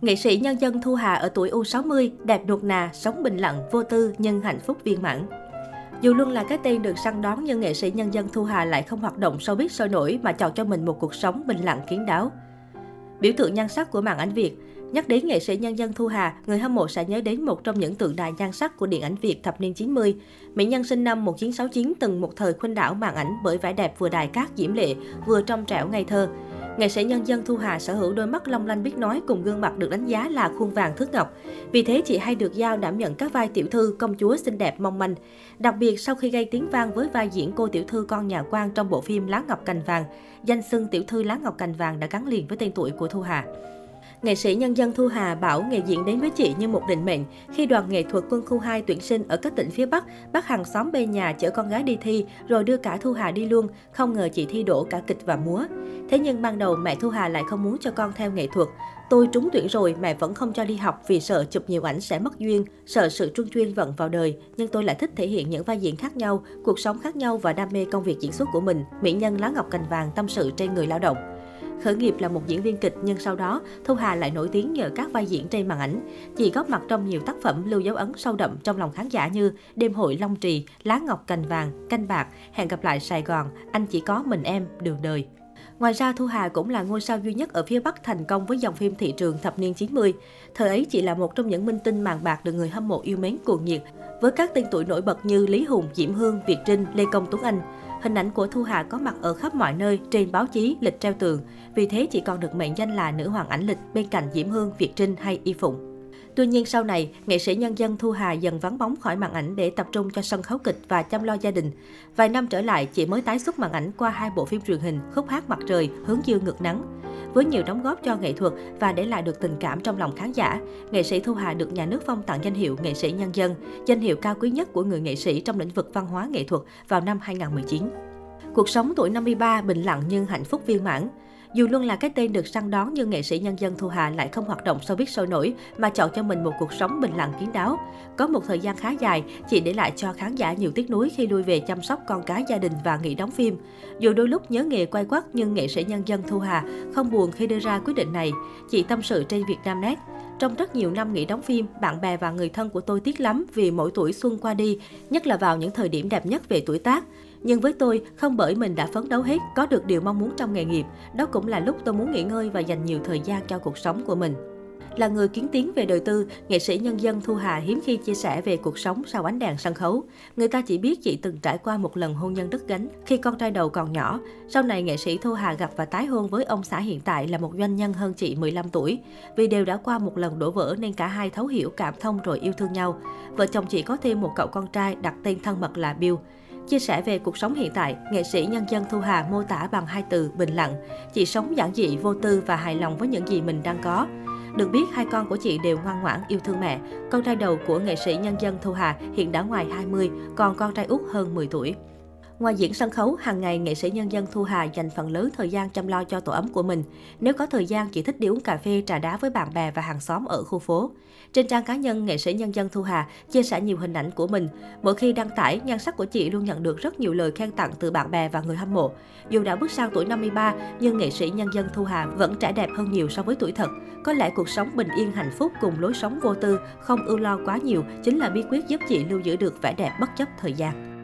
Nghệ sĩ nhân dân Thu Hà ở tuổi U60, đẹp nuột nà, sống bình lặng, vô tư nhưng hạnh phúc viên mãn. Dù luôn là cái tên được săn đón nhưng nghệ sĩ nhân dân Thu Hà lại không hoạt động sâu biết sôi nổi mà chọn cho mình một cuộc sống bình lặng kiến đáo. Biểu tượng nhan sắc của màn ảnh Việt Nhắc đến nghệ sĩ nhân dân Thu Hà, người hâm mộ sẽ nhớ đến một trong những tượng đài nhan sắc của điện ảnh Việt thập niên 90. Mỹ nhân sinh năm 1969 từng một thời khuynh đảo màn ảnh bởi vẻ đẹp vừa đài cát diễm lệ, vừa trong trẻo ngây thơ. Nghệ sĩ nhân dân Thu Hà sở hữu đôi mắt long lanh biết nói cùng gương mặt được đánh giá là khuôn vàng thước ngọc. Vì thế chị hay được giao đảm nhận các vai tiểu thư, công chúa xinh đẹp mong manh. Đặc biệt sau khi gây tiếng vang với vai diễn cô tiểu thư con nhà quan trong bộ phim Lá Ngọc Cành Vàng, danh xưng tiểu thư Lá Ngọc Cành Vàng đã gắn liền với tên tuổi của Thu Hà. Nghệ sĩ nhân dân Thu Hà bảo nghề diễn đến với chị như một định mệnh. Khi đoàn nghệ thuật quân khu 2 tuyển sinh ở các tỉnh phía Bắc, bắt hàng xóm bên nhà chở con gái đi thi, rồi đưa cả Thu Hà đi luôn. Không ngờ chị thi đổ cả kịch và múa. Thế nhưng ban đầu mẹ Thu Hà lại không muốn cho con theo nghệ thuật. Tôi trúng tuyển rồi, mẹ vẫn không cho đi học vì sợ chụp nhiều ảnh sẽ mất duyên, sợ sự trung chuyên vận vào đời. Nhưng tôi lại thích thể hiện những vai diễn khác nhau, cuộc sống khác nhau và đam mê công việc diễn xuất của mình. Mỹ nhân lá ngọc cành vàng tâm sự trên người lao động. Khởi nghiệp là một diễn viên kịch nhưng sau đó, Thu Hà lại nổi tiếng nhờ các vai diễn trên màn ảnh. Chị góp mặt trong nhiều tác phẩm lưu dấu ấn sâu đậm trong lòng khán giả như Đêm hội Long Trì, Lá ngọc cành vàng, Canh bạc, Hẹn gặp lại Sài Gòn, Anh chỉ có mình em, Đường đời. Ngoài ra, Thu Hà cũng là ngôi sao duy nhất ở phía Bắc thành công với dòng phim thị trường thập niên 90. Thời ấy, chị là một trong những minh tinh màn bạc được người hâm mộ yêu mến cuồng nhiệt, với các tên tuổi nổi bật như Lý Hùng, Diễm Hương, Việt Trinh, Lê Công Tuấn Anh. Hình ảnh của Thu Hà có mặt ở khắp mọi nơi, trên báo chí, lịch treo tường. Vì thế chỉ còn được mệnh danh là nữ hoàng ảnh lịch bên cạnh Diễm Hương, Việt Trinh hay Y Phụng. Tuy nhiên sau này, nghệ sĩ nhân dân Thu Hà dần vắng bóng khỏi màn ảnh để tập trung cho sân khấu kịch và chăm lo gia đình. Vài năm trở lại, chị mới tái xuất màn ảnh qua hai bộ phim truyền hình Khúc hát mặt trời, Hướng dương ngược nắng. Với nhiều đóng góp cho nghệ thuật và để lại được tình cảm trong lòng khán giả, nghệ sĩ Thu Hà được nhà nước phong tặng danh hiệu nghệ sĩ nhân dân, danh hiệu cao quý nhất của người nghệ sĩ trong lĩnh vực văn hóa nghệ thuật vào năm 2019. Cuộc sống tuổi 53 bình lặng nhưng hạnh phúc viên mãn. Dù luôn là cái tên được săn đón nhưng nghệ sĩ nhân dân Thu Hà lại không hoạt động showbiz sôi nổi mà chọn cho mình một cuộc sống bình lặng kiến đáo. Có một thời gian khá dài, chị để lại cho khán giả nhiều tiếc nuối khi lui về chăm sóc con cái gia đình và nghỉ đóng phim. Dù đôi lúc nhớ nghề quay quắt nhưng nghệ sĩ nhân dân Thu Hà không buồn khi đưa ra quyết định này. Chị tâm sự trên Việt Nam Net. Trong rất nhiều năm nghỉ đóng phim, bạn bè và người thân của tôi tiếc lắm vì mỗi tuổi xuân qua đi, nhất là vào những thời điểm đẹp nhất về tuổi tác. Nhưng với tôi, không bởi mình đã phấn đấu hết, có được điều mong muốn trong nghề nghiệp, đó cũng là lúc tôi muốn nghỉ ngơi và dành nhiều thời gian cho cuộc sống của mình. Là người kiến tiến về đời tư, nghệ sĩ nhân dân Thu Hà hiếm khi chia sẻ về cuộc sống sau ánh đèn sân khấu. Người ta chỉ biết chị từng trải qua một lần hôn nhân đứt gánh khi con trai đầu còn nhỏ. Sau này, nghệ sĩ Thu Hà gặp và tái hôn với ông xã hiện tại là một doanh nhân hơn chị 15 tuổi. Vì đều đã qua một lần đổ vỡ nên cả hai thấu hiểu cảm thông rồi yêu thương nhau. Vợ chồng chị có thêm một cậu con trai đặt tên thân mật là Bill. Chia sẻ về cuộc sống hiện tại, nghệ sĩ nhân dân Thu Hà mô tả bằng hai từ bình lặng. Chị sống giản dị, vô tư và hài lòng với những gì mình đang có. Được biết, hai con của chị đều ngoan ngoãn yêu thương mẹ. Con trai đầu của nghệ sĩ nhân dân Thu Hà hiện đã ngoài 20, còn con trai út hơn 10 tuổi. Ngoài diễn sân khấu, hàng ngày nghệ sĩ nhân dân Thu Hà dành phần lớn thời gian chăm lo cho tổ ấm của mình. Nếu có thời gian, chị thích đi uống cà phê, trà đá với bạn bè và hàng xóm ở khu phố. Trên trang cá nhân, nghệ sĩ nhân dân Thu Hà chia sẻ nhiều hình ảnh của mình. Mỗi khi đăng tải, nhan sắc của chị luôn nhận được rất nhiều lời khen tặng từ bạn bè và người hâm mộ. Dù đã bước sang tuổi 53, nhưng nghệ sĩ nhân dân Thu Hà vẫn trẻ đẹp hơn nhiều so với tuổi thật. Có lẽ cuộc sống bình yên hạnh phúc cùng lối sống vô tư, không ưu lo quá nhiều chính là bí quyết giúp chị lưu giữ được vẻ đẹp bất chấp thời gian.